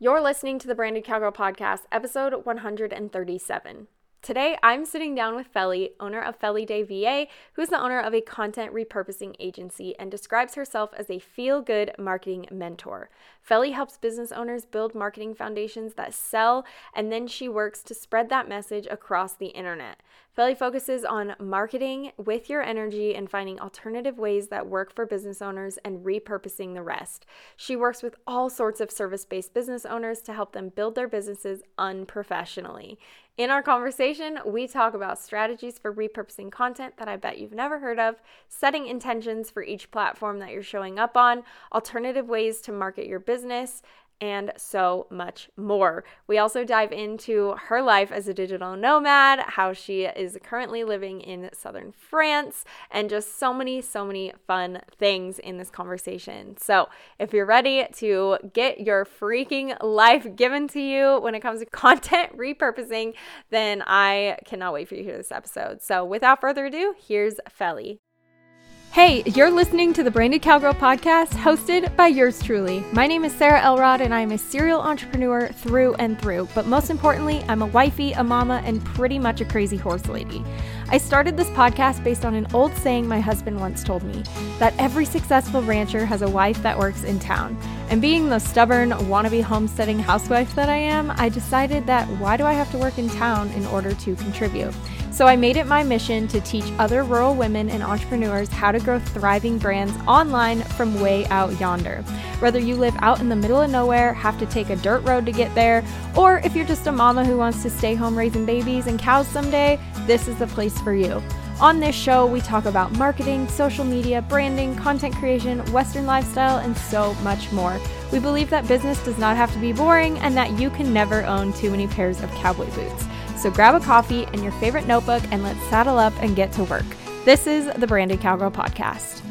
You're listening to the Branded Cowgirl Podcast, episode 137. Today, I'm sitting down with Felly, owner of Felly Day VA, who's the owner of a content repurposing agency and describes herself as a feel good marketing mentor. Felly helps business owners build marketing foundations that sell, and then she works to spread that message across the internet. Felly focuses on marketing with your energy and finding alternative ways that work for business owners and repurposing the rest. She works with all sorts of service based business owners to help them build their businesses unprofessionally. In our conversation, we talk about strategies for repurposing content that I bet you've never heard of, setting intentions for each platform that you're showing up on, alternative ways to market your business, and so much more. We also dive into her life as a digital nomad, how she is currently living in southern France, and just so many, so many fun things in this conversation. So, if you're ready to get your freaking life given to you when it comes to content repurposing, then I cannot wait for you to hear this episode. So, without further ado, here's Felly. Hey, you're listening to the Branded Cowgirl podcast hosted by yours truly. My name is Sarah Elrod and I am a serial entrepreneur through and through, but most importantly, I'm a wifey, a mama, and pretty much a crazy horse lady. I started this podcast based on an old saying my husband once told me that every successful rancher has a wife that works in town. And being the stubborn, wannabe homesteading housewife that I am, I decided that why do I have to work in town in order to contribute? So I made it my mission to teach other rural women and entrepreneurs how to grow thriving brands online from way out yonder. Whether you live out in the middle of nowhere, have to take a dirt road to get there, or if you're just a mama who wants to stay home raising babies and cows someday, this is the place for you. On this show, we talk about marketing, social media, branding, content creation, Western lifestyle, and so much more. We believe that business does not have to be boring and that you can never own too many pairs of cowboy boots. So grab a coffee and your favorite notebook and let's saddle up and get to work. This is the Branded Cowgirl Podcast.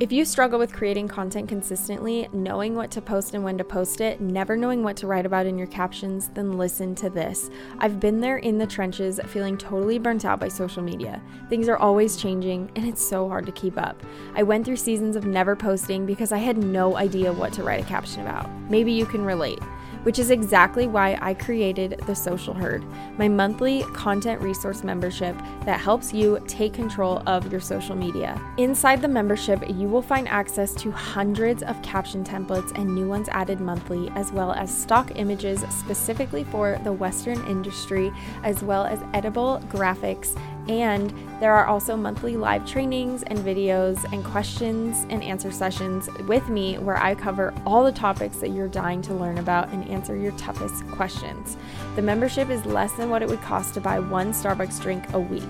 If you struggle with creating content consistently, knowing what to post and when to post it, never knowing what to write about in your captions, then listen to this. I've been there in the trenches, feeling totally burnt out by social media. Things are always changing, and it's so hard to keep up. I went through seasons of never posting because I had no idea what to write a caption about. Maybe you can relate which is exactly why I created the Social Herd, my monthly content resource membership that helps you take control of your social media. Inside the membership, you will find access to hundreds of caption templates and new ones added monthly, as well as stock images specifically for the Western industry, as well as edible graphics and there are also monthly live trainings and videos and questions and answer sessions with me where I cover all the topics that you're dying to learn about and answer your toughest questions. The membership is less than what it would cost to buy one Starbucks drink a week.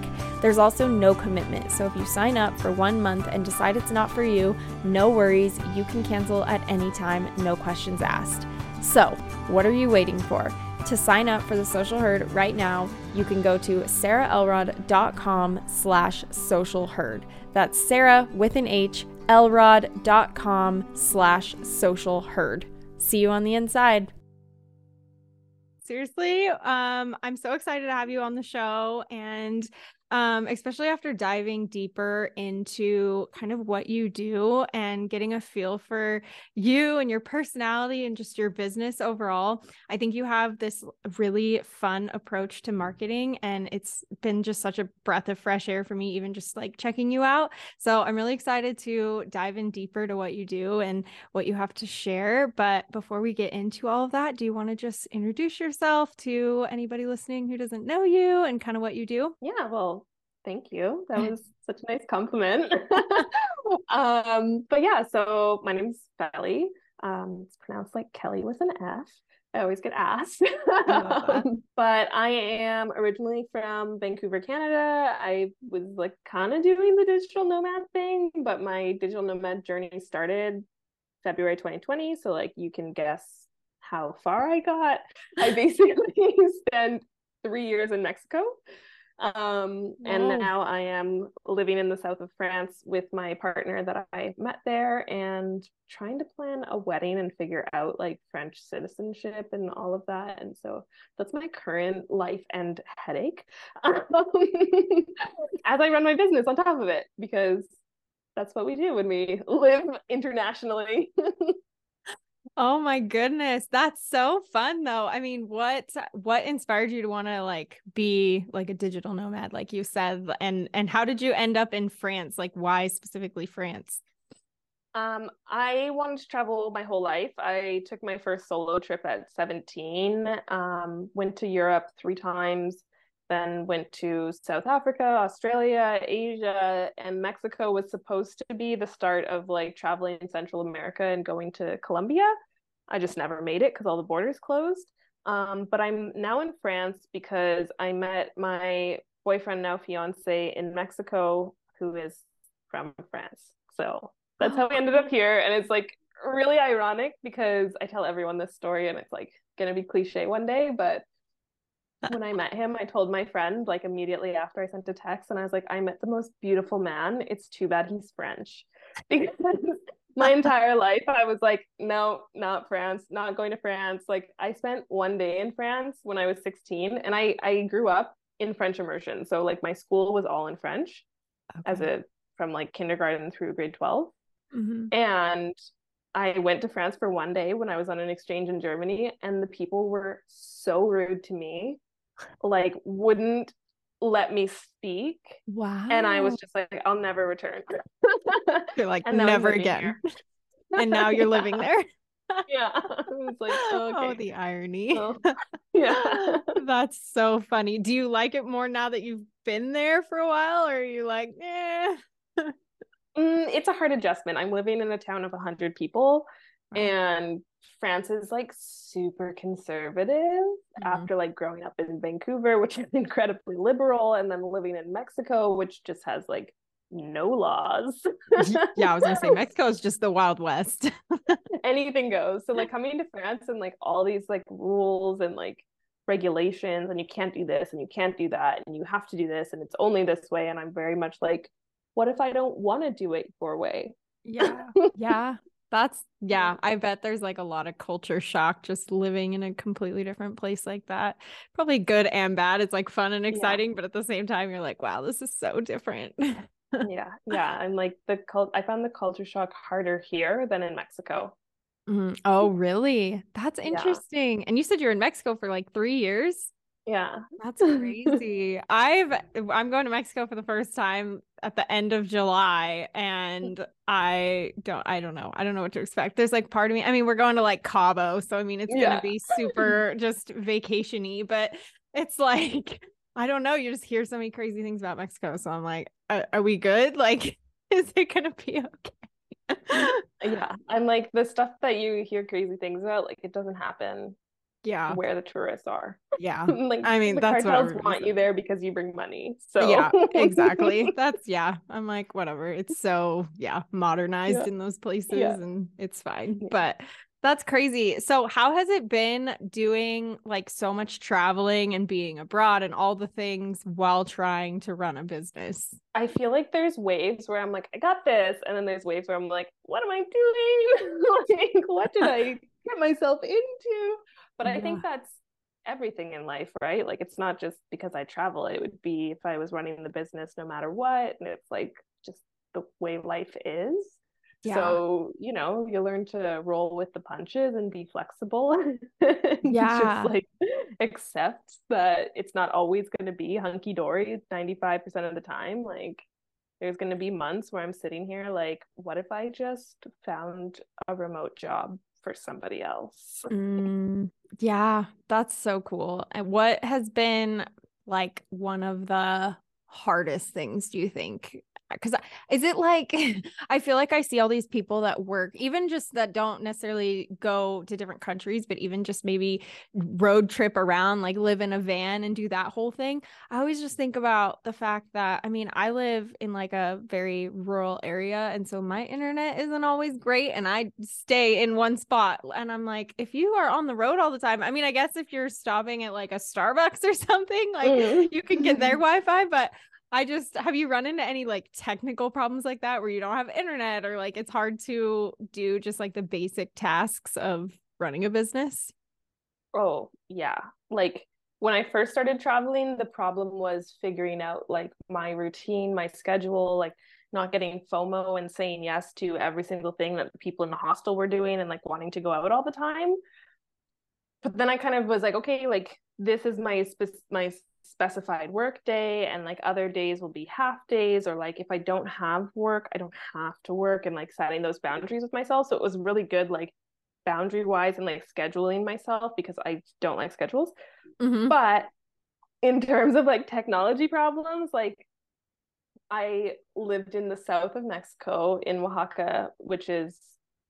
There's also no commitment, so if you sign up for one month and decide it's not for you, no worries, you can cancel at any time, no questions asked. So, what are you waiting for? To sign up for the social herd right now, you can go to sarahelrod.com slash social herd. That's Sarah with an H, elrod.com slash social herd. See you on the inside. Seriously, um, I'm so excited to have you on the show. And um, especially after diving deeper into kind of what you do and getting a feel for you and your personality and just your business overall. I think you have this really fun approach to marketing, and it's been just such a breath of fresh air for me, even just like checking you out. So I'm really excited to dive in deeper to what you do and what you have to share. But before we get into all of that, do you want to just introduce yourself to anybody listening who doesn't know you and kind of what you do? Yeah, well, Thank you. That was such a nice compliment. um, but yeah, so my name's Felly. Um, it's pronounced like Kelly with an F. I always get asked. um, but I am originally from Vancouver, Canada. I was like kind of doing the digital nomad thing, but my digital nomad journey started February 2020. So like you can guess how far I got. I basically spent three years in Mexico. Um, and now I am living in the south of France with my partner that I met there and trying to plan a wedding and figure out like French citizenship and all of that. And so that's my current life and headache as I run my business on top of it because that's what we do when we live internationally. Oh my goodness. That's so fun though. I mean, what what inspired you to want to like be like a digital nomad like you said and and how did you end up in France? Like why specifically France? Um I wanted to travel my whole life. I took my first solo trip at 17. Um went to Europe 3 times, then went to South Africa, Australia, Asia, and Mexico was supposed to be the start of like traveling in Central America and going to Colombia. I just never made it because all the borders closed. Um, but I'm now in France because I met my boyfriend, now fiance, in Mexico, who is from France. So that's how we ended up here. And it's like really ironic because I tell everyone this story and it's like gonna be cliche one day, but when I met him, I told my friend like immediately after I sent a text, and I was like, I met the most beautiful man. It's too bad he's French. Because my entire life I was like, no, not France, not going to France. Like I spent one day in France when I was 16, and I I grew up in French immersion. So like my school was all in French okay. as a from like kindergarten through grade 12. Mm-hmm. And I went to France for one day when I was on an exchange in Germany, and the people were so rude to me like wouldn't let me speak. Wow. And I was just like, I'll never return. You're like, never again. and now you're living there. yeah. I was like, oh, okay. oh the irony. Oh, yeah. That's so funny. Do you like it more now that you've been there for a while, or are you like, eh? mm, it's a hard adjustment. I'm living in a town of 100 people, and France is like super conservative mm-hmm. after like growing up in Vancouver, which is incredibly liberal, and then living in Mexico, which just has like no laws. yeah, I was gonna say Mexico is just the Wild West. Anything goes. So like coming to France and like all these like rules and like regulations and you can't do this and you can't do that and you have to do this and it's only this way and I'm very much like what if I don't want to do it your way? Yeah. Yeah. That's yeah, I bet there's like a lot of culture shock just living in a completely different place like that. Probably good and bad. It's like fun and exciting, yeah. but at the same time you're like, wow, this is so different. yeah. Yeah, and like the cult I found the culture shock harder here than in Mexico. Mm-hmm. Oh, really? That's interesting. Yeah. And you said you're in Mexico for like 3 years? Yeah. That's crazy. I've I'm going to Mexico for the first time at the end of July and I don't I don't know. I don't know what to expect. There's like part of me. I mean, we're going to like Cabo, so I mean it's yeah. going to be super just vacationy, but it's like I don't know, you just hear so many crazy things about Mexico, so I'm like, are, are we good? Like is it going to be okay? yeah. I'm like the stuff that you hear crazy things about like it doesn't happen yeah where the tourists are yeah like i mean the that's cartels want you there because you bring money so yeah exactly that's yeah i'm like whatever it's so yeah modernized yeah. in those places yeah. and it's fine yeah. but that's crazy. So, how has it been doing like so much traveling and being abroad and all the things while trying to run a business? I feel like there's waves where I'm like, I got this. And then there's waves where I'm like, what am I doing? like, what did I get myself into? But I think that's everything in life, right? Like, it's not just because I travel, it would be if I was running the business no matter what. And it's like just the way life is. Yeah. So, you know, you learn to roll with the punches and be flexible. yeah. Just like accept that it's not always going to be hunky dory 95% of the time. Like, there's going to be months where I'm sitting here like, what if I just found a remote job for somebody else? Mm, yeah, that's so cool. And what has been like one of the hardest things do you think because is it like I feel like I see all these people that work, even just that don't necessarily go to different countries, but even just maybe road trip around, like live in a van and do that whole thing. I always just think about the fact that I mean, I live in like a very rural area, and so my internet isn't always great, and I stay in one spot. And I'm like, if you are on the road all the time, I mean, I guess if you're stopping at like a Starbucks or something, like mm. you can get their Wi Fi, but I just have you run into any like technical problems like that where you don't have internet or like it's hard to do just like the basic tasks of running a business? Oh, yeah. Like when I first started traveling, the problem was figuring out like my routine, my schedule, like not getting FOMO and saying yes to every single thing that the people in the hostel were doing and like wanting to go out all the time. But then I kind of was like, okay, like this is my spe- my specified work day and like other days will be half days or like if I don't have work, I don't have to work and like setting those boundaries with myself. So it was really good like boundary wise and like scheduling myself because I don't like schedules. Mm-hmm. But in terms of like technology problems, like I lived in the south of Mexico in Oaxaca, which is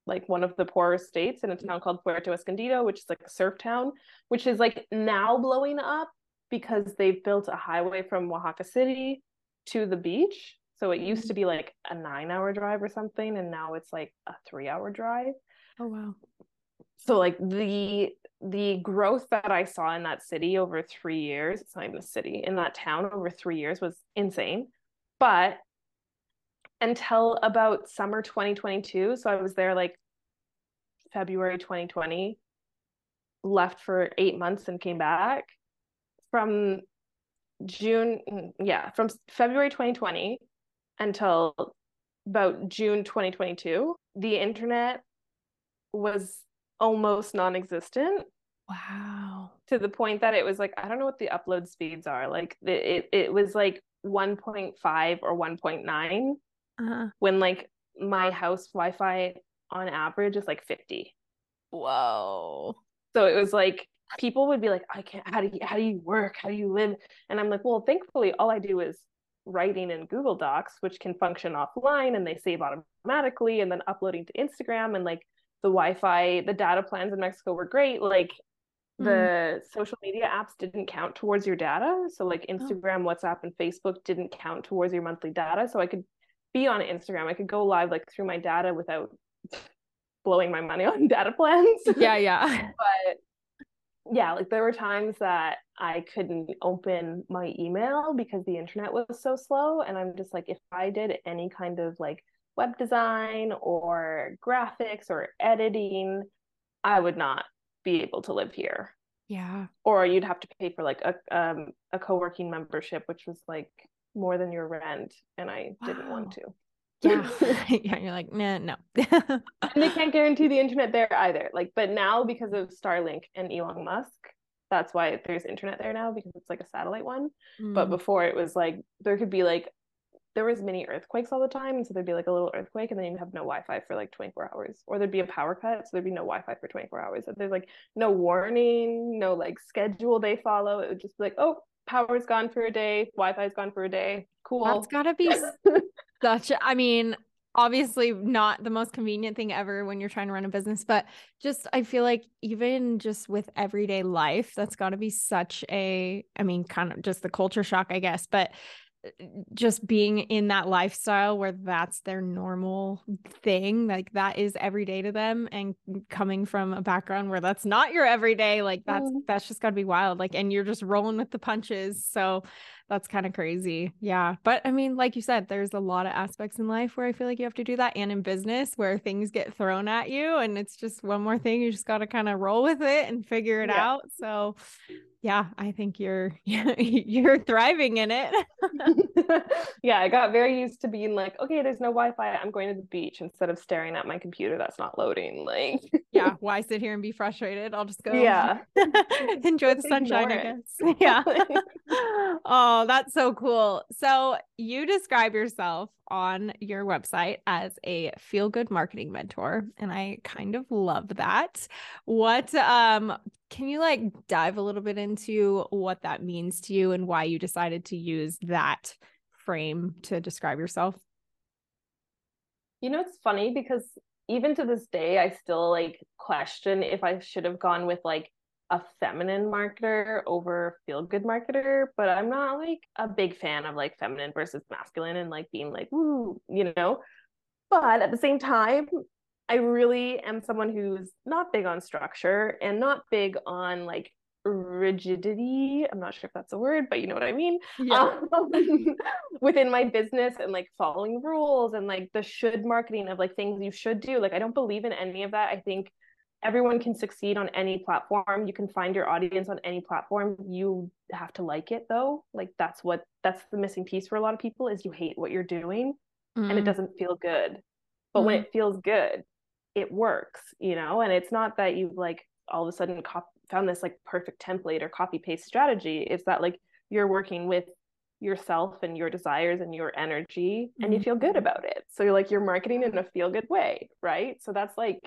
like one of the poorer states in a town called Puerto Escondido, which is like a surf town, which is like now blowing up because they've built a highway from Oaxaca City to the beach. So it used mm-hmm. to be like a nine hour drive or something, and now it's like a three hour drive. Oh wow. So like the the growth that I saw in that city over three years, it's not even a city, in that town over three years was insane. But until about summer 2022, so I was there like February 2020, left for eight months and came back. From June, yeah, from February 2020 until about June 2022, the internet was almost non-existent Wow. To the point that it was like, I don't know what the upload speeds are. Like it, it was like 1.5 or 1.9 uh-huh. when like my house Wi-Fi on average is like 50. Whoa. So it was like people would be like, I can't how do you how do you work? How do you live? And I'm like, well, thankfully all I do is writing in Google Docs, which can function offline and they save automatically, and then uploading to Instagram and like the Wi-Fi, the data plans in Mexico were great. Like Mm. the social media apps didn't count towards your data. So like oh. Instagram, oh. WhatsApp, and Facebook didn't count towards your monthly data. So I could be on Instagram. I could go live like through my data without blowing my money on data plans. Yeah, yeah. but yeah, like there were times that I couldn't open my email because the internet was so slow. And I'm just like, if I did any kind of like web design or graphics or editing, I would not be able to live here. Yeah. Or you'd have to pay for like a um a co-working membership, which was like more than your rent, and I wow. didn't want to. Yeah. yeah. You're like, nah, no. and they can't guarantee the internet there either. Like, but now because of Starlink and Elon Musk, that's why there's internet there now because it's like a satellite one. Mm. But before it was like there could be like there was mini earthquakes all the time and so there'd be like a little earthquake and then you'd have no wi-fi for like 24 hours or there'd be a power cut so there'd be no wi-fi for 24 hours And there's like no warning no like schedule they follow it would just be like oh power's gone for a day wi-fi's gone for a day cool that's gotta be such i mean obviously not the most convenient thing ever when you're trying to run a business but just i feel like even just with everyday life that's got to be such a i mean kind of just the culture shock i guess but just being in that lifestyle where that's their normal thing like that is every day to them and coming from a background where that's not your everyday like that's mm. that's just got to be wild like and you're just rolling with the punches so that's kind of crazy. Yeah but i mean like you said there's a lot of aspects in life where i feel like you have to do that and in business where things get thrown at you and it's just one more thing you just got to kind of roll with it and figure it yeah. out so yeah i think you're you're thriving in it. Yeah i got very used to being like okay there's no wi-fi i'm going to the beach instead of staring at my computer that's not loading like yeah why sit here and be frustrated? I'll just go yeah. enjoy the sunshine i guess. Yeah. Oh that's so cool. So you describe yourself on your website as a feel good marketing mentor and i kind of love that. What um can you like dive a little bit into what that means to you and why you decided to use that frame to describe yourself? You know it's funny because even to this day i still like question if i should have gone with like a feminine marketer over feel good marketer, but I'm not like a big fan of like feminine versus masculine and like being like, woo, you know. But at the same time, I really am someone who's not big on structure and not big on like rigidity. I'm not sure if that's a word, but you know what I mean. Yeah. Um, within my business and like following rules and like the should marketing of like things you should do. Like I don't believe in any of that. I think everyone can succeed on any platform you can find your audience on any platform you have to like it though like that's what that's the missing piece for a lot of people is you hate what you're doing mm. and it mm. doesn't feel good. But mm. when it feels good, it works, you know? And it's not that you've like all of a sudden cop- found this like perfect template or copy paste strategy. It's that like you're working with yourself and your desires and your energy and you feel good mm-hmm. about it. So you're like you're marketing in a feel good way, right? So that's like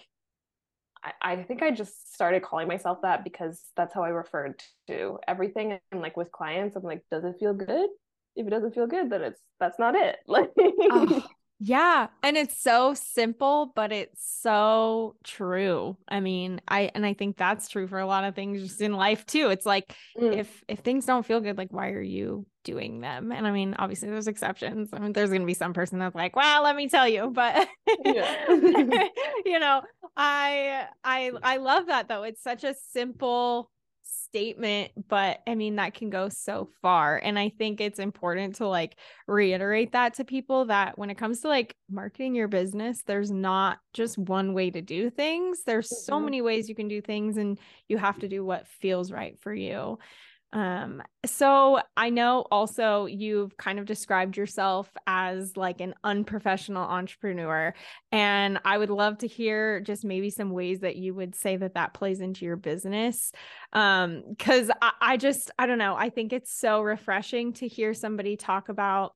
I, I think I just started calling myself that because that's how I referred to everything and like with clients, I'm like, does it feel good? If it doesn't feel good, then it's that's not it. Like oh, yeah. And it's so simple, but it's so true. I mean, I and I think that's true for a lot of things just in life too. It's like mm. if if things don't feel good, like why are you doing them? And I mean, obviously there's exceptions. I mean, there's gonna be some person that's like, well, let me tell you. But you know, I I I love that though. It's such a simple statement, but I mean, that can go so far. And I think it's important to like reiterate that to people that when it comes to like marketing your business, there's not just one way to do things. There's mm-hmm. so many ways you can do things, and you have to do what feels right for you. Um, so I know also you've kind of described yourself as like an unprofessional entrepreneur, and I would love to hear just maybe some ways that you would say that that plays into your business. Um, because I, I just, I don't know, I think it's so refreshing to hear somebody talk about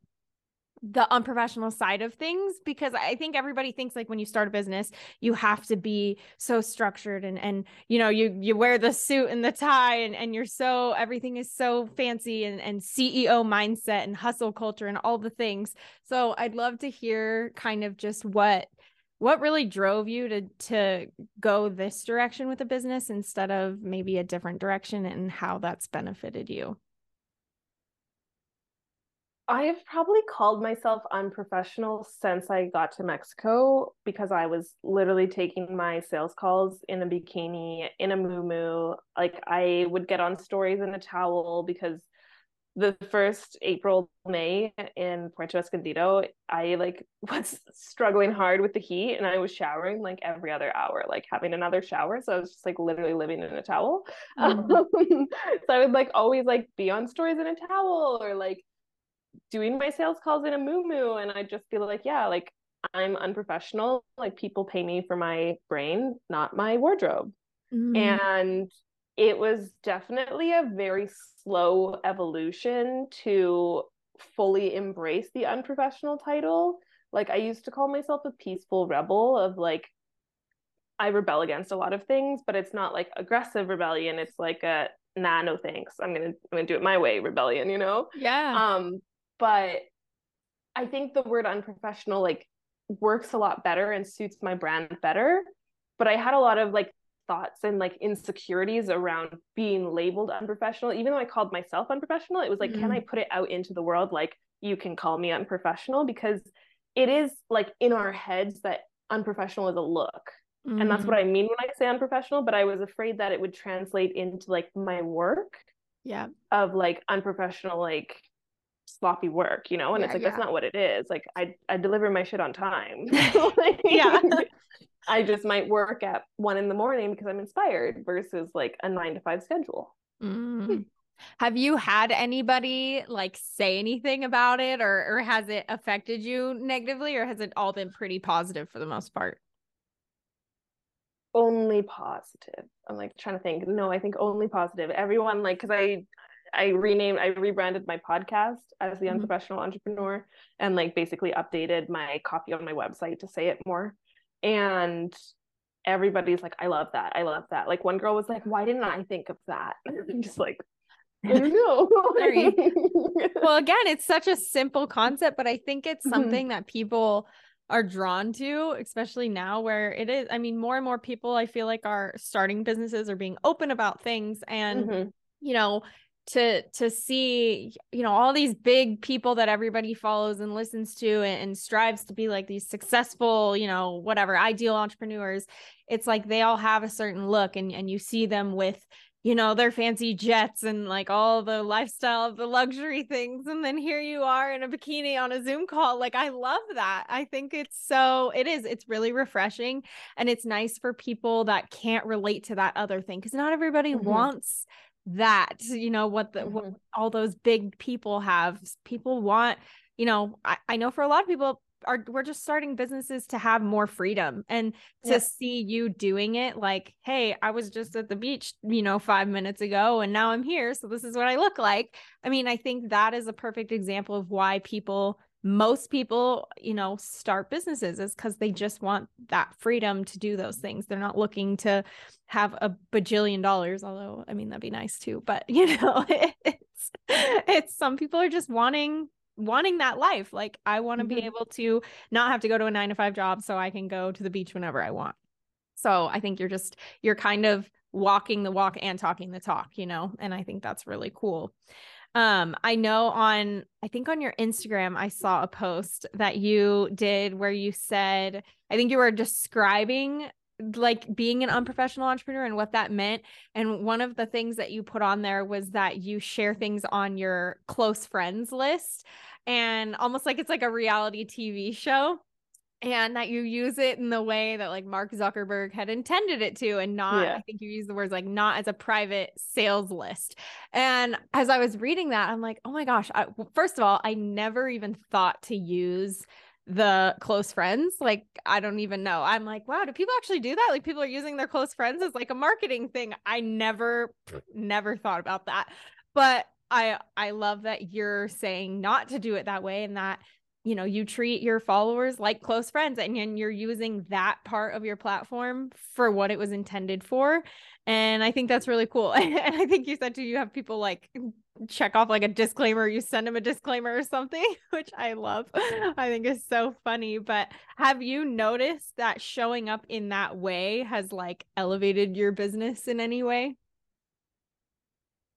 the unprofessional side of things because I think everybody thinks like when you start a business you have to be so structured and and you know you you wear the suit and the tie and and you're so everything is so fancy and and CEO mindset and hustle culture and all the things. So I'd love to hear kind of just what what really drove you to to go this direction with a business instead of maybe a different direction and how that's benefited you. I've probably called myself unprofessional since I got to Mexico because I was literally taking my sales calls in a bikini, in a moo Like I would get on stories in a towel because the first April, May in Puerto Escondido, I like was struggling hard with the heat and I was showering like every other hour, like having another shower. So I was just like literally living in a towel. Mm-hmm. Um, so I would like always like be on stories in a towel or like doing my sales calls in a moo moo and I just feel like, yeah, like I'm unprofessional. Like people pay me for my brain, not my wardrobe. Mm. And it was definitely a very slow evolution to fully embrace the unprofessional title. Like I used to call myself a peaceful rebel of like I rebel against a lot of things, but it's not like aggressive rebellion. It's like a nah, no thanks. I'm gonna I'm gonna do it my way rebellion, you know? Yeah. Um, but I think the word unprofessional like works a lot better and suits my brand better. But I had a lot of like thoughts and like insecurities around being labeled unprofessional. Even though I called myself unprofessional, it was like, mm-hmm. can I put it out into the world like you can call me unprofessional? Because it is like in our heads that unprofessional is a look. Mm-hmm. And that's what mm-hmm. I mean when I say unprofessional, but I was afraid that it would translate into like my work. Yeah. Of like unprofessional, like sloppy work, you know? And yeah, it's like, yeah. that's not what it is. Like I, I deliver my shit on time. like, yeah. I just might work at one in the morning because I'm inspired versus like a nine to five schedule. Mm. Have you had anybody like say anything about it or or has it affected you negatively or has it all been pretty positive for the most part? Only positive. I'm like trying to think. No, I think only positive. Everyone like cuz I I renamed, I rebranded my podcast as the mm-hmm. unprofessional entrepreneur and like basically updated my copy on my website to say it more. And everybody's like, I love that. I love that. Like one girl was like, why didn't I think of that? I'm just like, I don't know. well, again, it's such a simple concept, but I think it's mm-hmm. something mm-hmm. that people are drawn to, especially now where it is. I mean, more and more people I feel like are starting businesses or being open about things. And, mm-hmm. you know, to to see you know all these big people that everybody follows and listens to and, and, strives to be like these successful you know whatever ideal entrepreneurs. It's like they all have a certain look and and you see them with you know their fancy jets and like all the lifestyle of the luxury things. And then here you are in a bikini on a zoom call. Like i love that. I think it's so it is it's really refreshing. And it's nice for people that can't relate to that other thing because not everybody mm-hmm. wants that you know what the mm-hmm. what all those big people have. People want you know I, I know for a lot of people are we're just starting businesses to have more freedom and to see you doing it like hey i was just at the beach you know 5 minutes ago and now i'm here so this is what i look like. I mean i think that is a perfect example of why people most people you know start businesses is because they just want that freedom to do those things they're not looking to have a bajillion dollars although i mean that'd be nice too but you know it's it's some people are just wanting wanting that life. Like I want to mm-hmm. be able to not have to go to a 9 to 5 job so I can go to the beach whenever I want. So I think you're just you're kind of walking the walk and talking the talk, you know, and I think that's really cool. Um, I know on I think on your Instagram I saw a post that you did where you said I think you were describing like being an unprofessional entrepreneur and what that meant. And one of the things that you put on there was that you share things on your close friends list and almost like it's like a reality TV show and that you use it in the way that like Mark Zuckerberg had intended it to and not yeah. I think you use the words like not as a private sales list. And as I was reading that I'm like, "Oh my gosh, I, first of all, I never even thought to use the close friends. Like, I don't even know. I'm like, wow, do people actually do that? Like, people are using their close friends as like a marketing thing. I never, never thought about that. But I, I love that you're saying not to do it that way and that, you know, you treat your followers like close friends and, and you're using that part of your platform for what it was intended for. And I think that's really cool. and I think you said too you have people like check off like a disclaimer, you send them a disclaimer or something, which I love. I think is so funny. But have you noticed that showing up in that way has like elevated your business in any way?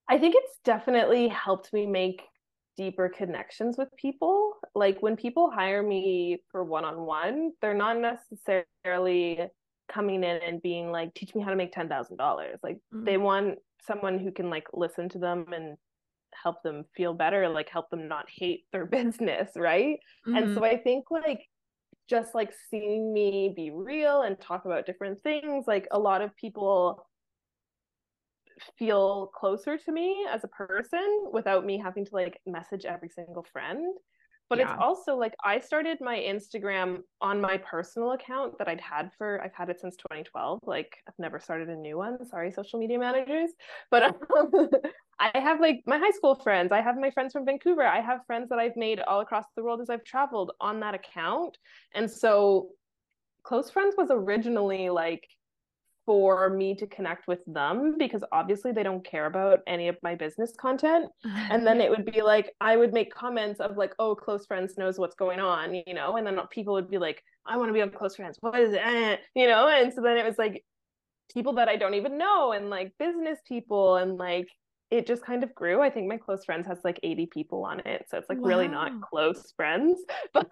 I think it's definitely helped me make deeper connections with people. Like when people hire me for one on one, they're not necessarily coming in and being like, teach me how to make $10,000. Like mm-hmm. they want someone who can like listen to them and help them feel better, like help them not hate their business, right? Mm-hmm. And so mm-hmm. I think like just like seeing me be real and talk about different things, like a lot of people feel closer to me as a person without me having to like message every single friend but yeah. it's also like I started my Instagram on my personal account that I'd had for I've had it since 2012. Like I've never started a new one. Sorry, social media managers. But um, I have like my high school friends. I have my friends from Vancouver. I have friends that I've made all across the world as I've traveled on that account. And so close friends was originally like for me to connect with them because obviously they don't care about any of my business content. And then it would be like i would make comments of like oh close friends knows what's going on you know? And then people would be like i want to be on close friends. What is it? You know? And so then it was like people that i don't even know and like business people and like it just kind of grew. I think my close friends has like 80 people on it. So it's like wow. really not close friends. But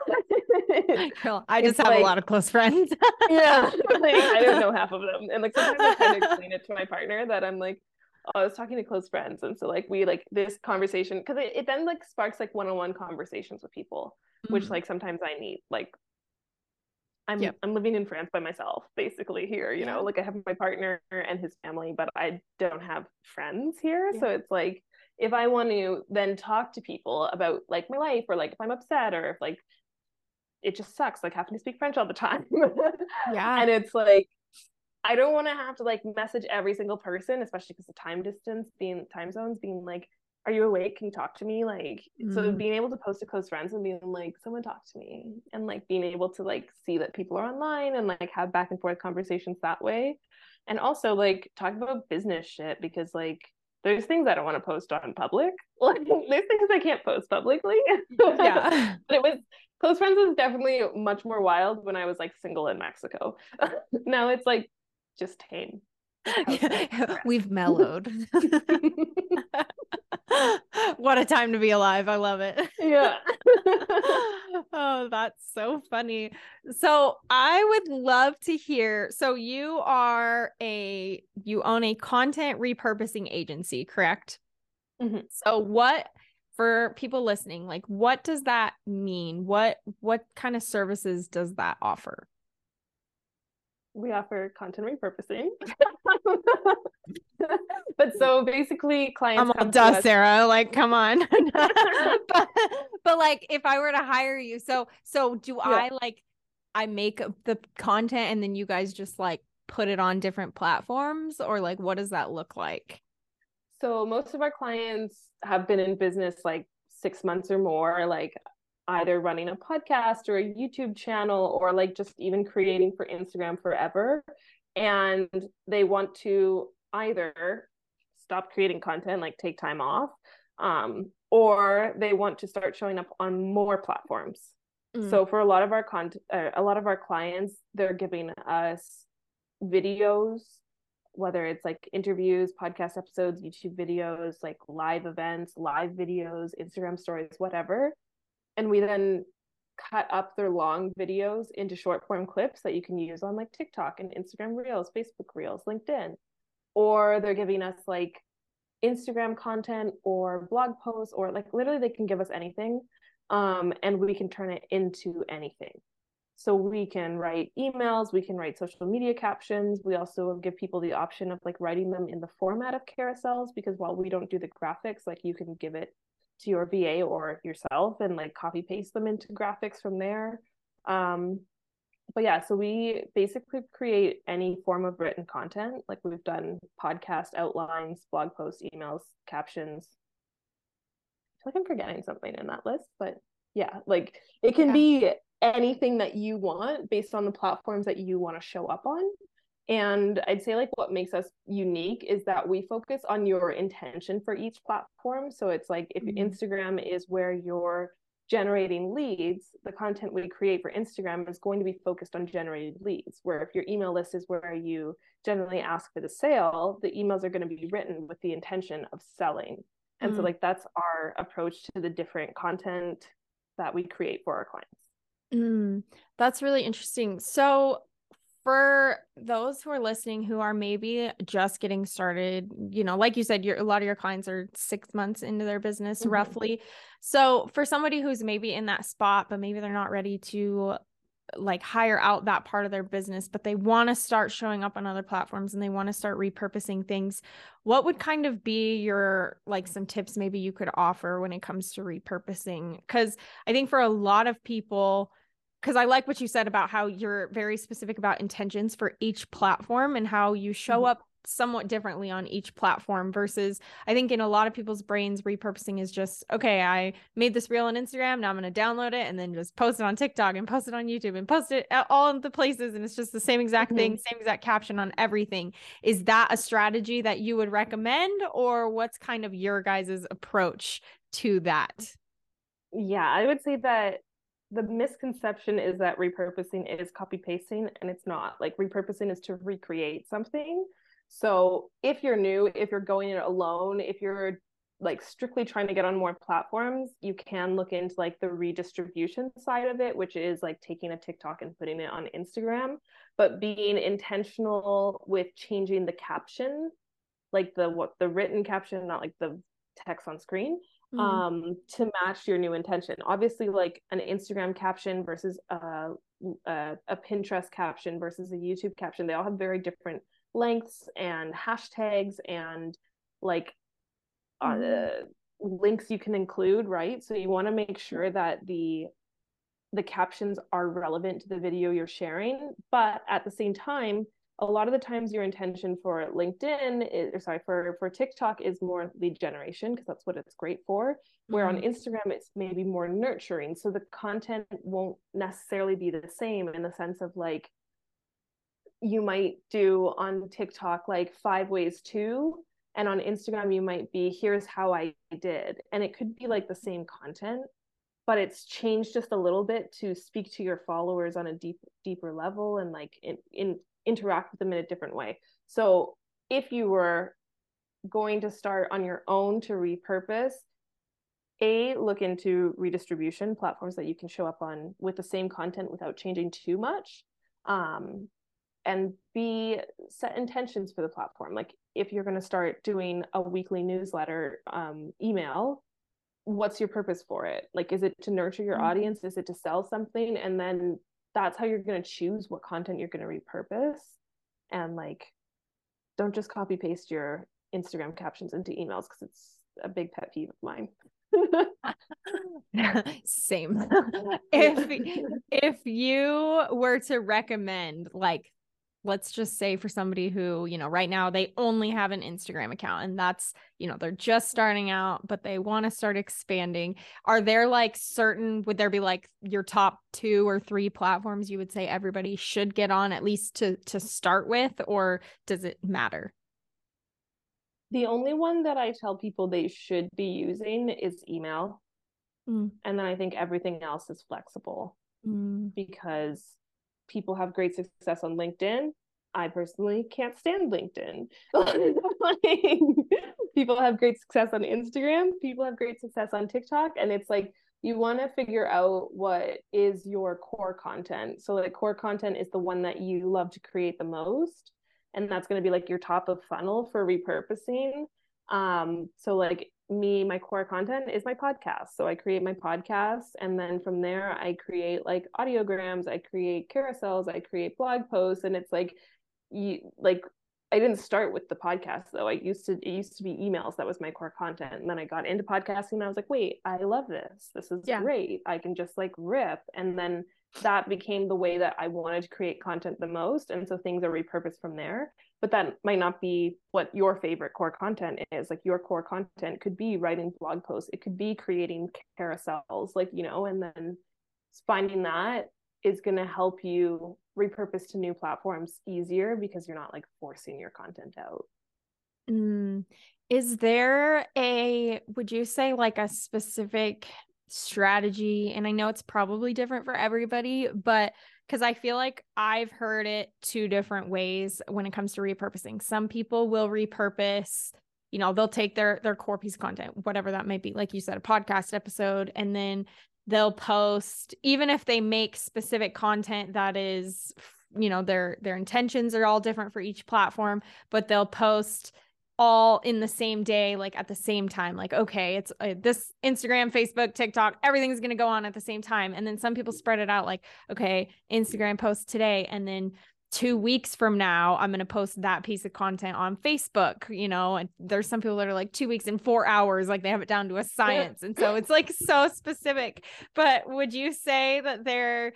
Girl, I just have like, a lot of close friends. yeah. Like, I don't know half of them. And like sometimes I kind of explain it to my partner that I'm like, oh, I was talking to close friends. And so like we like this conversation because it, it then like sparks like one-on-one conversations with people, mm-hmm. which like sometimes I need. Like I'm yep. I'm living in France by myself basically here, you yeah. know, like I have my partner and his family, but I don't have friends here. Yeah. So it's like if I want to then talk to people about like my life or like if I'm upset or if like it just sucks like having to speak French all the time. yeah. And it's like I don't want to have to like message every single person, especially because the time distance being time zones being like are you awake? Can you talk to me? Like, mm. so being able to post to close friends and being like, someone talk to me, and like being able to like see that people are online and like have back and forth conversations that way. And also like talk about business shit because like there's things I don't want to post on public. Like there's things I can't post publicly. yeah. but it was close friends was definitely much more wild when I was like single in Mexico. now it's like just tame. We've mellowed. what a time to be alive. I love it. Yeah. oh, that's so funny. So, I would love to hear. So, you are a you own a content repurposing agency, correct? Mm-hmm. So, what for people listening, like what does that mean? What what kind of services does that offer? We offer content repurposing. but so basically clients I'm all duh, Sarah. Like, come on. but, but like if I were to hire you, so so do yeah. I like I make the content and then you guys just like put it on different platforms or like what does that look like? So most of our clients have been in business like 6 months or more like either running a podcast or a YouTube channel or like just even creating for Instagram forever. And they want to either stop creating content like take time off um, or they want to start showing up on more platforms. Mm. so for a lot of our content uh, a lot of our clients they're giving us videos whether it's like interviews podcast episodes youtube videos like live events live videos instagram stories whatever and we then cut up their long videos into short form clips that you can use on like TikTok and Instagram Reels, Facebook Reels, LinkedIn. Or they're giving us like Instagram content or blog posts or like literally they can give us anything um, and we can turn it into anything. So we can write emails, we can write social media captions. We also give people the option of like writing them in the format of carousels because while we don't do the graphics, like you can give it to your VA or yourself and like copy paste them into graphics from there. Um, but yeah, so we basically create any form of written content. Like we've done podcast outlines, blog posts, emails, captions. I feel like I'm forgetting something in that list, but yeah, like it can yeah. be anything that you want based on the platforms that you want to show up on. And I'd say, like, what makes us unique is that we focus on your intention for each platform. So it's like if mm-hmm. Instagram is where you're generating leads, the content we create for Instagram is going to be focused on generated leads. Where if your email list is where you generally ask for the sale, the emails are going to be written with the intention of selling. And mm-hmm. so, like, that's our approach to the different content that we create for our clients. Mm, that's really interesting. So, for those who are listening who are maybe just getting started, you know, like you said, your a lot of your clients are six months into their business mm-hmm. roughly. So for somebody who's maybe in that spot, but maybe they're not ready to like hire out that part of their business, but they want to start showing up on other platforms and they want to start repurposing things, what would kind of be your like some tips maybe you could offer when it comes to repurposing? Because I think for a lot of people, because I like what you said about how you're very specific about intentions for each platform and how you show mm-hmm. up somewhat differently on each platform versus I think in a lot of people's brains repurposing is just okay I made this reel on Instagram now I'm going to download it and then just post it on TikTok and post it on YouTube and post it at all of the places and it's just the same exact mm-hmm. thing same exact caption on everything is that a strategy that you would recommend or what's kind of your guys's approach to that yeah I would say that the misconception is that repurposing is copy pasting and it's not. Like repurposing is to recreate something. So if you're new if you're going it alone if you're like strictly trying to get on more platforms you can look into like the redistribution side of it which is like taking a tiktok and putting it on instagram. But being intentional with changing the caption like the what the written caption not like the text on screen mm-hmm. um to match your new intention obviously like an instagram caption versus a, a, a pinterest caption versus a youtube caption they all have very different lengths and hashtags and like uh, mm-hmm. uh, links you can include right so you want to make sure that the the captions are relevant to the video you're sharing but at the same time a lot of the times your intention for LinkedIn is, or sorry, for, for TikTok is more lead generation because that's what it's great for. Where mm-hmm. on Instagram, it's maybe more nurturing. So the content won't necessarily be the same in the sense of like, you might do on TikTok like five ways to, and on Instagram, you might be, here's how I did. And it could be like the same content, but it's changed just a little bit to speak to your followers on a deep deeper level and like in, in interact with them in a different way. So if you were going to start on your own to repurpose, a look into redistribution platforms that you can show up on with the same content without changing too much. Um, and b set intentions for the platform like if you're going to start doing a weekly newsletter um, email what's your purpose for it like is it to nurture your mm-hmm. audience is it to sell something and then that's how you're going to choose what content you're going to repurpose and like don't just copy paste your instagram captions into emails because it's a big pet peeve of mine. Same. if if you were to recommend like let's just say for somebody who, you know, right now they only have an Instagram account and that's, you know, they're just starting out, but they want to start expanding. Are there like certain, would there be like your top two or three platforms you would say everybody should get on at least to to start with, or does it matter? The only one that I tell people they should be using is email. Mm. And then I think everything else is flexible mm. because people have great success on LinkedIn. I personally can't stand LinkedIn. people have great success on Instagram, people have great success on TikTok. And it's like you want to figure out what is your core content. So, like, core content is the one that you love to create the most. And that's going to be like your top of funnel for repurposing. Um, so, like, me, my core content is my podcast. So I create my podcast and then from there I create like audiograms, I create carousels, I create blog posts and it's like you like I didn't start with the podcast though. I used to it used to be emails that was my core content. And then I got into podcasting and I was like, wait, I love this. This is yeah. great. I can just like rip. And then that became the way that I wanted to create content the most. And so things are repurposed from there but that might not be what your favorite core content is like your core content could be writing blog posts it could be creating carousels like you know and then finding that is going to help you repurpose to new platforms easier because you're not like forcing your content out mm. is there a would you say like a specific strategy and i know it's probably different for everybody but because I feel like I've heard it two different ways when it comes to repurposing. Some people will repurpose, you know, they'll take their their core piece of content, whatever that might be, like you said, a podcast episode, and then they'll post, even if they make specific content that is, you know, their their intentions are all different for each platform, but they'll post all in the same day like at the same time like okay it's uh, this instagram facebook tiktok everything's going to go on at the same time. And then some people spread it out like okay instagram post today and then two weeks from now i'm going to post that piece of content on facebook you know? And there's some people that are like two weeks and four hours like they have it down to a science. And so it's like so specific. But would you say that they're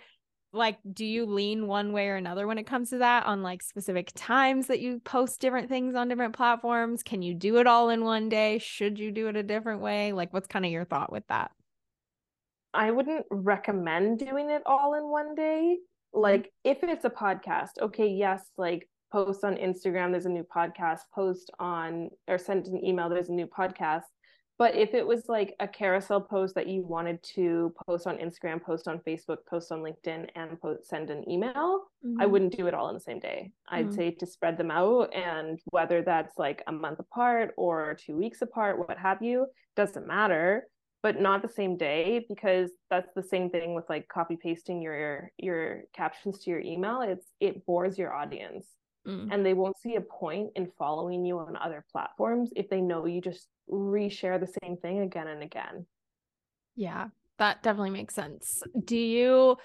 like do you lean one way or another when it comes to that on like specific times that you post different things on different platforms? Can you do it all in one day? Should you do it a different way? Like what's kind of your thought with that? I wouldn't recommend doing it all in one day. Mm-hmm. like if it's a podcast okay yes like post on instagram there's a new podcast post on or send an email there's a new podcast but if it was like a carousel post that you wanted to post on Instagram, post on Facebook, post on LinkedIn, and post, send an email, mm-hmm. I wouldn't do it all in the same day. I'd mm-hmm. say to spread them out. And whether that's like a month apart or two weeks apart, what have you, doesn't matter but not the same day because that's the same thing with like copy pasting your your captions to your email it's it bores your audience mm. and they won't see a point in following you on other platforms if they know you just reshare the same thing again and again. Yeah, that definitely makes sense. Do you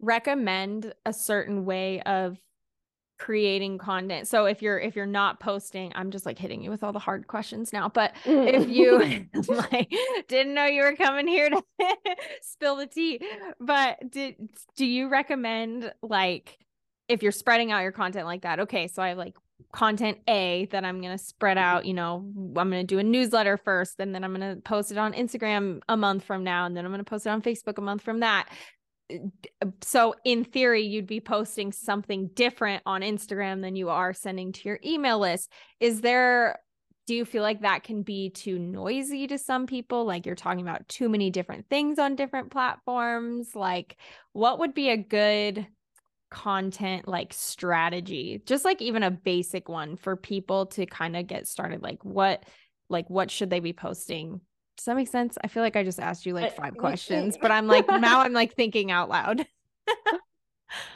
recommend a certain way of creating content so if you're if you're not posting i'm just like hitting you with all the hard questions now but if you like didn't know you were coming here to spill the tea but did do you recommend like if you're spreading out your content like that okay so i have like content A that I'm going to spread mm-hmm. out, you know, I'm going to do a newsletter first and then I'm going to post it on Instagram a month from now and then I'm going to post it on Facebook a month from that. So in theory you'd be posting something different on Instagram than you are sending to your email list. Is there do you feel like that can be too noisy to some people like you're talking about too many different things on different platforms like what would be a good content like strategy just like even a basic one for people to kind of get started like what like what should they be posting? Does that make sense? I feel like i just asked you like five questions but i'm like now i'm like thinking out loud.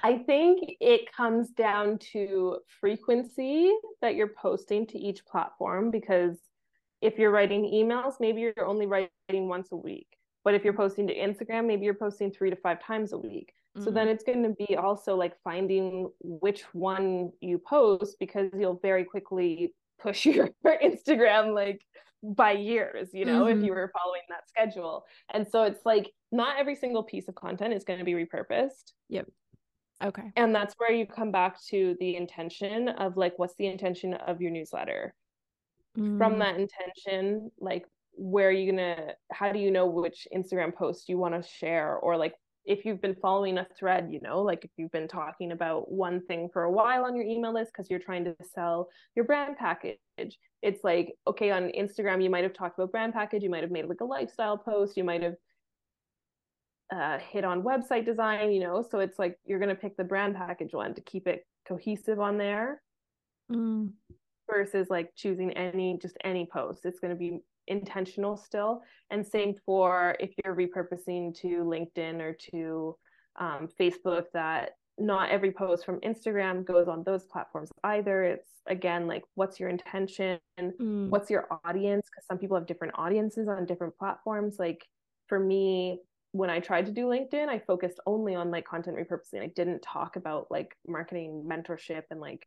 I think it comes down to frequency that you're posting to each platform because if you're writing emails maybe you're only writing once a week but if you're posting to instagram maybe you're posting three to five times a week so then mm-hmm. it's going to be also like finding which one you post because you'll very quickly push your Instagram like by years, you know, Mhm. if you were following that schedule. And so it's like not every single piece of content is going to be repurposed. Yep. Okay. And that's where you come back to the intention of like, what's the intention of your newsletter? From Mm, that intention, like, where are you gonna, how do you know which Instagram post you want to share? Or like, if you've been following a thread, you know, like if you've been talking about one thing for a while on your email list because you're trying to sell your brand package, it's like, okay, on Instagram, you might have talked about brand package, you might have made like a lifestyle post, you might have uh, hit on website design, you know, so it's like you're going to pick the brand package one to keep it cohesive on there mm, versus like choosing any just any post. It's going to be intentional still. And same for if you're repurposing to LinkedIn or to um, Facebook, that not every post from Instagram goes on those platforms either. It's again like what's your intention? mm, What's your audience? Because some people have different audiences on different platforms. Like for me, when I tried to do LinkedIn, I focused only on like content repurposing. I didn't talk about like marketing mentorship and like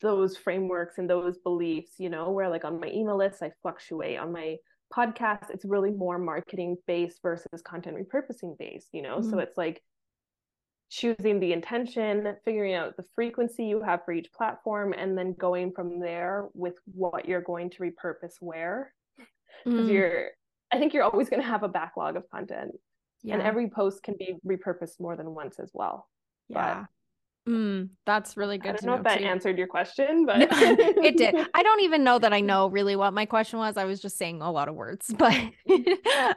those frameworks and those beliefs, you know, where like on my email list, I fluctuate. On my podcast, it's really more marketing based versus content repurposing based, you know? So Mhm. it's like choosing the intention, figuring out the frequency you have for each platform, and then going from there with what you're going to repurpose where. Because mm, you're, I think you're always going to have a backlog of content, and every post can be repurposed more than once as well. yeah. Mm, that's really good. I don't know know if that too. answered your question, but it did. I don't even know that I know really what my question was. I was just saying a lot of words, but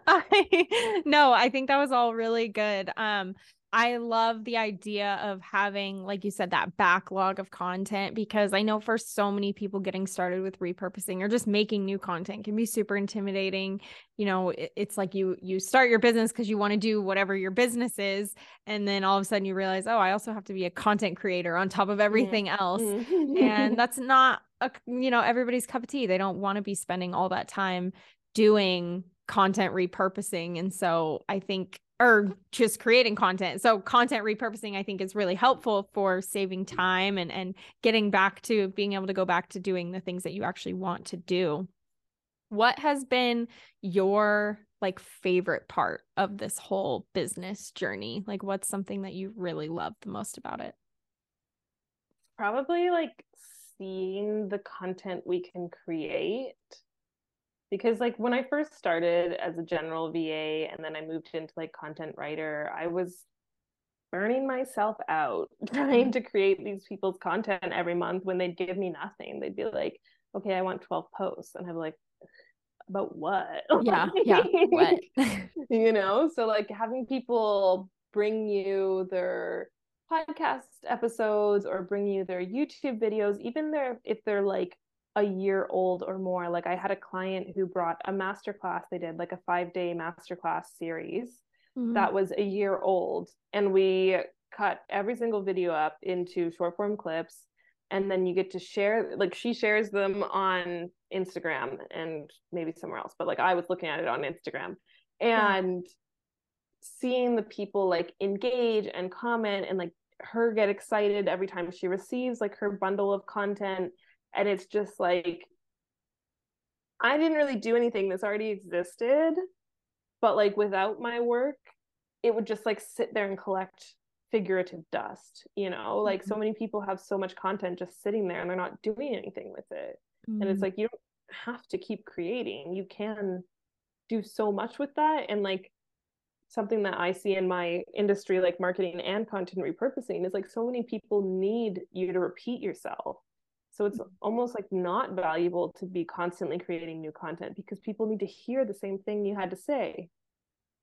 I no, I think that was all really good. Um, I love the idea of having, like you said, that backlog of content because I know for so many people getting started with repurposing or just making new content can be super intimidating. You know, it's like you you start your business because you want to do whatever your business is, and then all of a sudden you realize, oh, I also have to be a content creator on top of everything else. And mm-hmm. that's not a you know everybody's cup of tea. They don't want to be spending all that time doing content repurposing and so i think or just creating content. So content repurposing i think is really helpful for saving time and and getting back to being able to go back to doing the things that you actually want to do. What has been your like favorite part of this whole business journey? Like what's something that you really love the most about it? Probably like seeing the content we can create because like when i first started as a general va and then i moved into like content writer i was burning myself out trying mm-hmm. to create these people's content every month when they'd give me nothing. They'd be like okay i want 12 posts. And i'm like about what? Yeah yeah what? You know so like having people bring you their podcast episodes or bring you their youtube videos even their if they're like a year old or more like i had a client who brought a masterclass they did like a five day masterclass series Mhm. that was a year old and we cut every single video up into short form clips and then you get to share like she shares them on instagram and maybe somewhere else but like i was looking at it on instagram Yeah. and seeing the people like engage and comment and like her get excited every time she receives like her bundle of content and it's just like i didn't really do anything this already existed but like without my work it would just like sit there and collect figurative dust you know? Like so many people have so much content just sitting there and they're not doing anything with it. And it's Mm. like you don't have to keep creating. You can do so much with that. And like something that i see in my industry like marketing and content repurposing is like so many people need you to repeat yourself so it's almost like not valuable to be constantly creating new content because people need to hear the same thing you had to say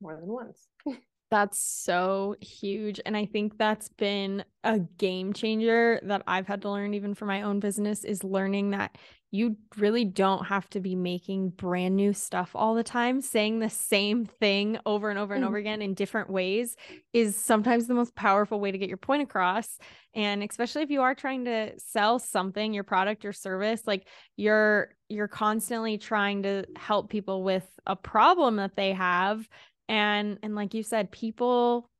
more than once That's so huge. And I think that's been a game changer that I've had to learn even for my own business is learning that you really don't have to be making brand new stuff all the time. Saying the same thing over and over and over mm. again in different ways is sometimes the most powerful way to get your point across. And especially if you are trying to sell something, your product or service, like you're you're constantly trying to help people with a problem that they have and and like you said people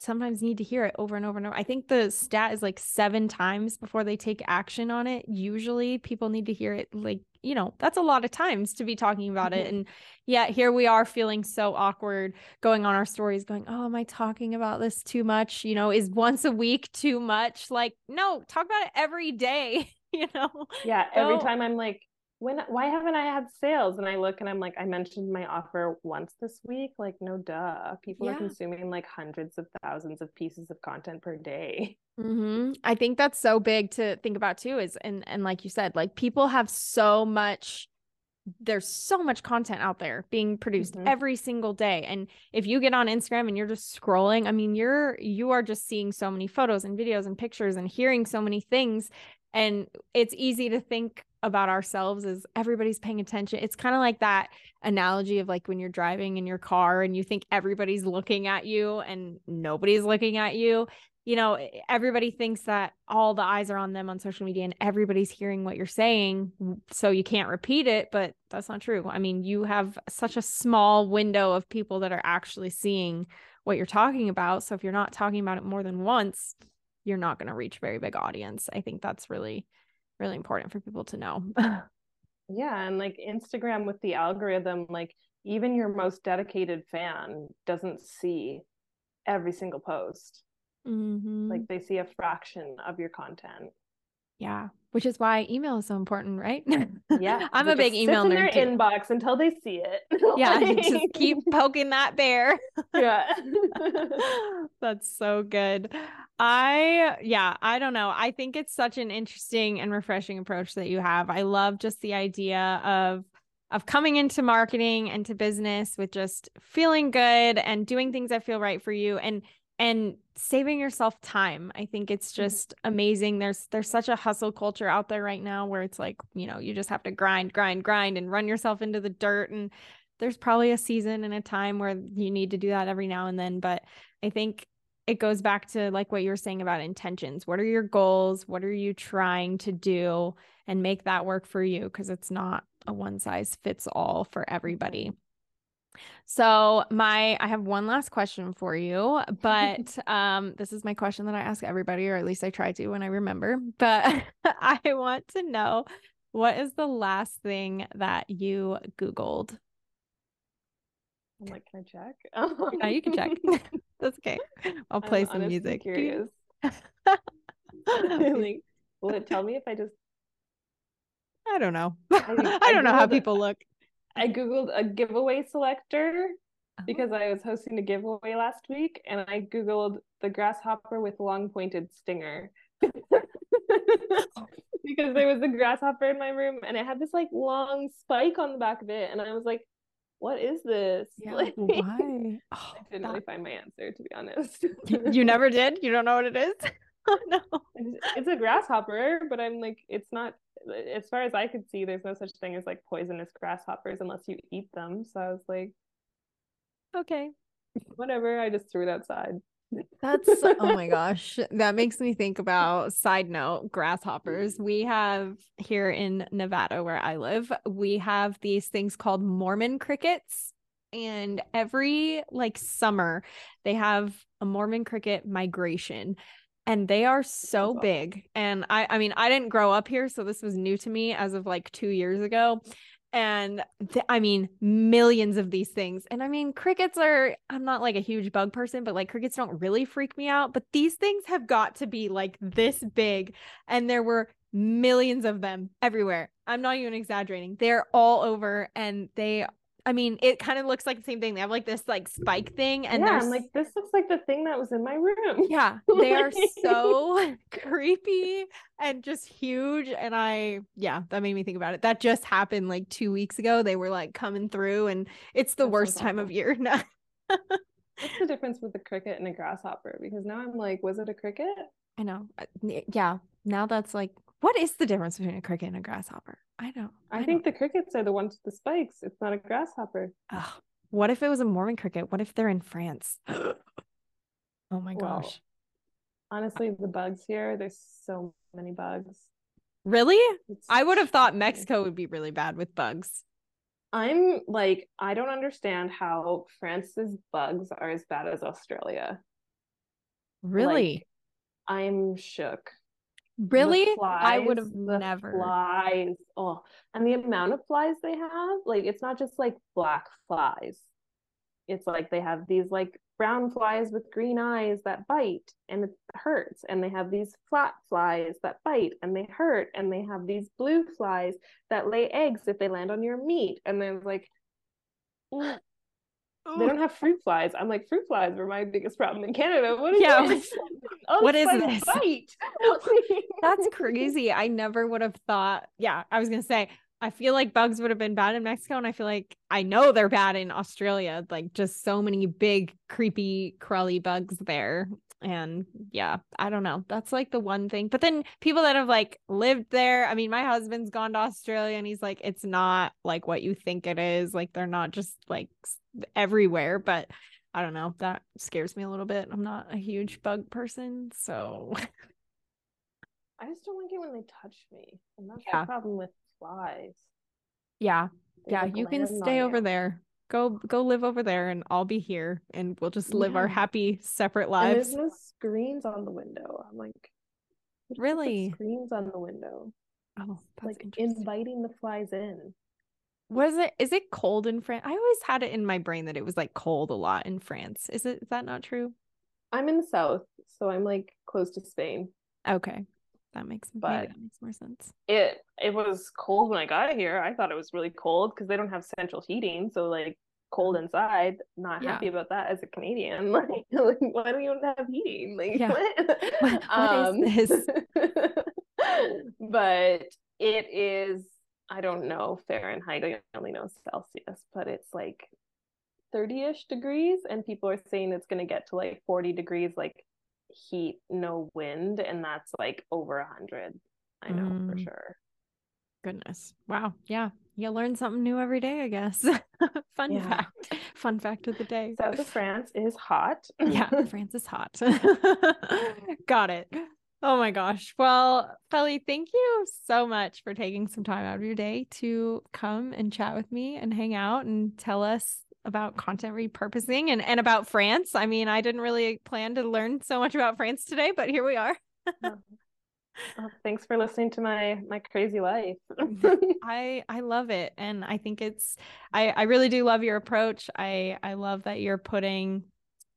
sometimes need to hear it over and over and over. I think the stat is like seven times before they take action on it. Usually people need to hear it like, you know, that's a lot of times to be talking about it. Mhm. And yet here we are feeling so awkward going on our stories, going, Oh, am I talking about this too much? You know, is once a week too much? Like, no, talk about it every day, you know? Yeah, every So- time I'm like, when why haven't I had sales? And I look and I'm like, I mentioned my offer once this week. Like, no duh. People Yeah. are consuming like hundreds of thousands of pieces of content per day. hmm I think that's so big to think about too. Is and and like you said, like people have so much. There's so much content out there being produced Mhm. every single day, and if you get on Instagram and you're just scrolling, I mean, you're you are just seeing so many photos and videos and pictures and hearing so many things, and it's easy to think about ourselves as everybody's paying attention. It's kind of like that analogy of like when you're driving in your car and you think everybody's looking at you and nobody's looking at you you know, everybody thinks that all the eyes are on them on social media and everybody's hearing what you're saying. So you can't repeat it, but that's not true. I mean, you have such a small window of people that are actually seeing what you're talking about. So if you're not talking about it more than once, you're not going to reach a very big audience. I think that's really, really important for people to know. Yeah, and like Instagram with the algorithm, like even your most dedicated fan doesn't see every single post. Mhm. Like they see a fraction of your content. yeah, which is why email is so important, right? Yeah, I'm a big email in their too. inbox until they see it. yeah, just keep poking that bear. yeah. That's so good. I, yeah, I don't know. I think it's such an interesting and refreshing approach that you have. I love just the idea of of coming into marketing and to business with just feeling good and doing things that feel right for you and and saving yourself time. I think it's mm-hmm. just amazing. There's there's such a hustle culture out there right now where it's like, you know, you just have to grind, grind, grind and run yourself into the dirt and there's probably a season and a time where you need to do that every now and then, but I think it goes back to like what you were saying about intentions. What are your goals? What are you trying to do and make that work for you because it's not a one size fits all for mm-hmm. everybody. So, my I have one last question for you, but um this is my question that I ask everybody or at least I try to when I remember. But I want to know what is the last thing that you googled? I'm like, can I check? Yeah, you can check. That's okay. I'll I'm play some music. Curious. like, will it tell me if I just I don't know. I- I, I don't know how people look. I googled a giveaway selector Oh. because I was hosting a giveaway last week and I googled the grasshopper with long pointed stinger. because there was a grasshopper in my room and it had this like long spike on the back of it and I was like, what is this? Like, why? Oh, I didn't that- really find my answer to be honest. you, you never did? You don't know what it is? Oh no. It's a grasshopper, but I'm like, it's not. As far as I could see, there's no such thing as like poisonous grasshoppers unless you eat them. So I was like, Okay. whatever. I just threw it outside. That's oh my gosh. That makes me think about side note grasshoppers. We have here in Nevada where I live, we have these things called Mormon crickets. And every like summer, they have a Mormon cricket migration. And they are so big. And I I mean, I didn't grow up here, so this was new to me as of like 2 years ago. And th- I mean, millions of these things. And I mean, crickets are, I'm not like a huge bug person, but like crickets don't really freak me out. But these things have got to be like this big. And there were millions of them everywhere. I'm not even exaggerating. They're all over. And they, I mean, it kind of looks like the same thing. They have like this like spike thing. And yeah, I'm like, this looks like the thing that was in my room. yeah, they are so creepy and just huge. And I, yeah, that made me think about it. That just happened like two weeks ago. They were like coming through, and it's the That worst time of year. No, What's the difference with a cricket and a grasshopper? Because now I'm like, was it a cricket? I know. Uh, Yeah, now that's like, what is the difference between a cricket and a grasshopper? I don't. I, think the crickets are the ones with the spikes. It's not a grasshopper. don't- Ugh. what if it was a Mormon cricket? What if they're in France? oh my Well, gosh. Honestly, the bugs here, there's so many bugs. Really? It's I would have thought. Mexico would be really bad with bugs. I'm like, I don't understand how France's bugs are as bad as Australia. Really? Like, I'm shook. Really? I would have never. Flies. Oh, and the amount of flies they have, like it's not just like black flies. It's like they have these like brown flies with green eyes that bite and it hurts. And they have these flat flies that bite and they hurt. And they have these blue flies that lay eggs if they land on your meat. And then like mm, they don't have fruit flies. I'm like, fruit flies were my biggest problem in Canada. What is Yeah, this? What is oh, flies this? Bite. That's crazy. I never would have thought. Yeah, I was gonna say. I feel like bugs would have been bad in Mexico, and I feel like I know they're bad in Australia. Like just so many big, creepy, crawly bugs there. And yeah, I don't know. That's like the one thing. But then people that have like lived there. I mean, my husband's gone to Australia, and he's like, it's not like what you think it is. Like they're not just like everywhere. But I don't know. That scares me a little bit. I'm not a huge bug person, so I just don't like it when they touch me. And that's Yeah. the problem with flies. yeah. They, yeah like, you can stay over there go go live over there and i'll be here and we'll just live our happy separate lives. And there's no screens on the window. I'm like, "Who put the Really? Screens on the window. oh that's like inviting the flies in. was it is it cold in france i always had it in my brain that it was like cold a lot in france is it is that not true I'm in the south, so I'm like close to Spain. okay that makes But- that makes more sense It it was cold when I got here. I thought it was really cold because they don't have central heating, so like cold mm-hmm. inside. Not Yeah. happy about that as a Canadian. Like, like why do you have heating? Like Yeah. what? What- what is um, this? but it is. I don't know Fahrenheit. I only know Celsius, but it's like 30-ish degrees, and people are saying it's going to get to like 40 degrees, like heat, no wind, and that's like over a hundred. I know for Mm. sure. goodness wow yeah you learn something new every day i guess fun Yeah. fact fun fact of the day South of France is hot. yeah, France is hot. Got it. Oh my gosh. Well, Felly, thank you so much for taking some time out of your day to come and chat with me and hang out and tell us about content repurposing and, and about France. I mean, I didn't really plan to learn so much about France today, but here we are. Well, oh, thanks for listening to my my crazy life. I I love it and I think it's I I really do love your approach. I I love that you're putting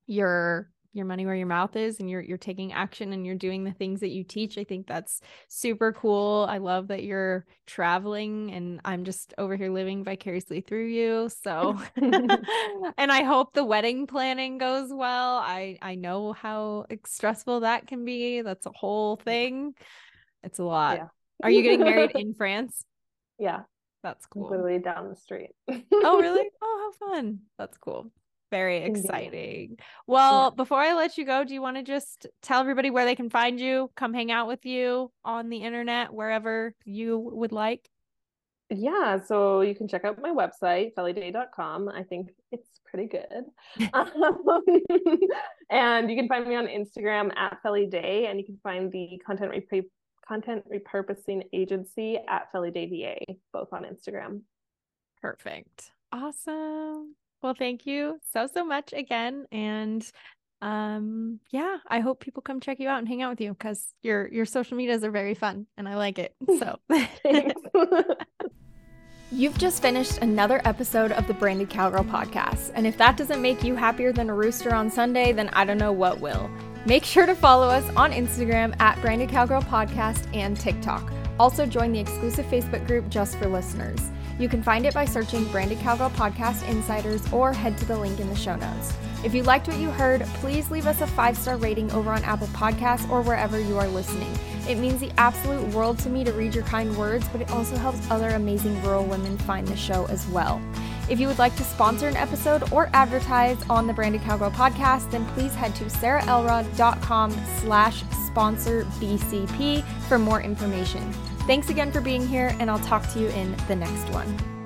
your your money where your mouth is and you're you're taking action and you're doing the things that you teach. I think that's super cool. I love that you're traveling and I'm just over here living vicariously through you. So and I hope the wedding planning goes well. I I know how stressful that can be. That's a whole thing. It's a lot. Yeah. Are you getting married in France? yeah, That's cool. literally down the street. Oh, really? Oh, how fun. That's cool. Very exciting. Well, before I let you go, do you want to just tell everybody where they can find you, come hang out with you on the internet, wherever you would like? Yeah, so you can check out my website, fellyday.com. I think it's pretty good. Um, and you can find me on Instagram at fellyday, and you can find the content repre- content repurposing agency at fellyday VA, both on Instagram. Perfect. Awesome. Well, thank you so, so much again. And um yeah i hope people come check you out and hang out with you because your your social medias are very fun and i like it so You've just finished another episode of the Branded Cowgirl podcast, and if that doesn't make you happier than a rooster on Sunday, then I don't know what will. Make sure to follow us on Instagram at Branded Cowgirl Podcast and TikTok. Also, join the exclusive Facebook group just for listeners. You can find it by searching Branded Cowgirl Podcast Insiders or head to the link in the show notes. If you liked what you heard, please leave us a five star rating over on Apple Podcasts or wherever you are listening. It means the absolute world to me to read your kind words, but it also helps other amazing rural women find the show as well. If you would like to sponsor an episode or advertise on the Branded Cowgirl podcast, then please head to sarahelrod.com slash sponsor BCP for more information. Thanks again for being here, and I'll talk to you in the next one.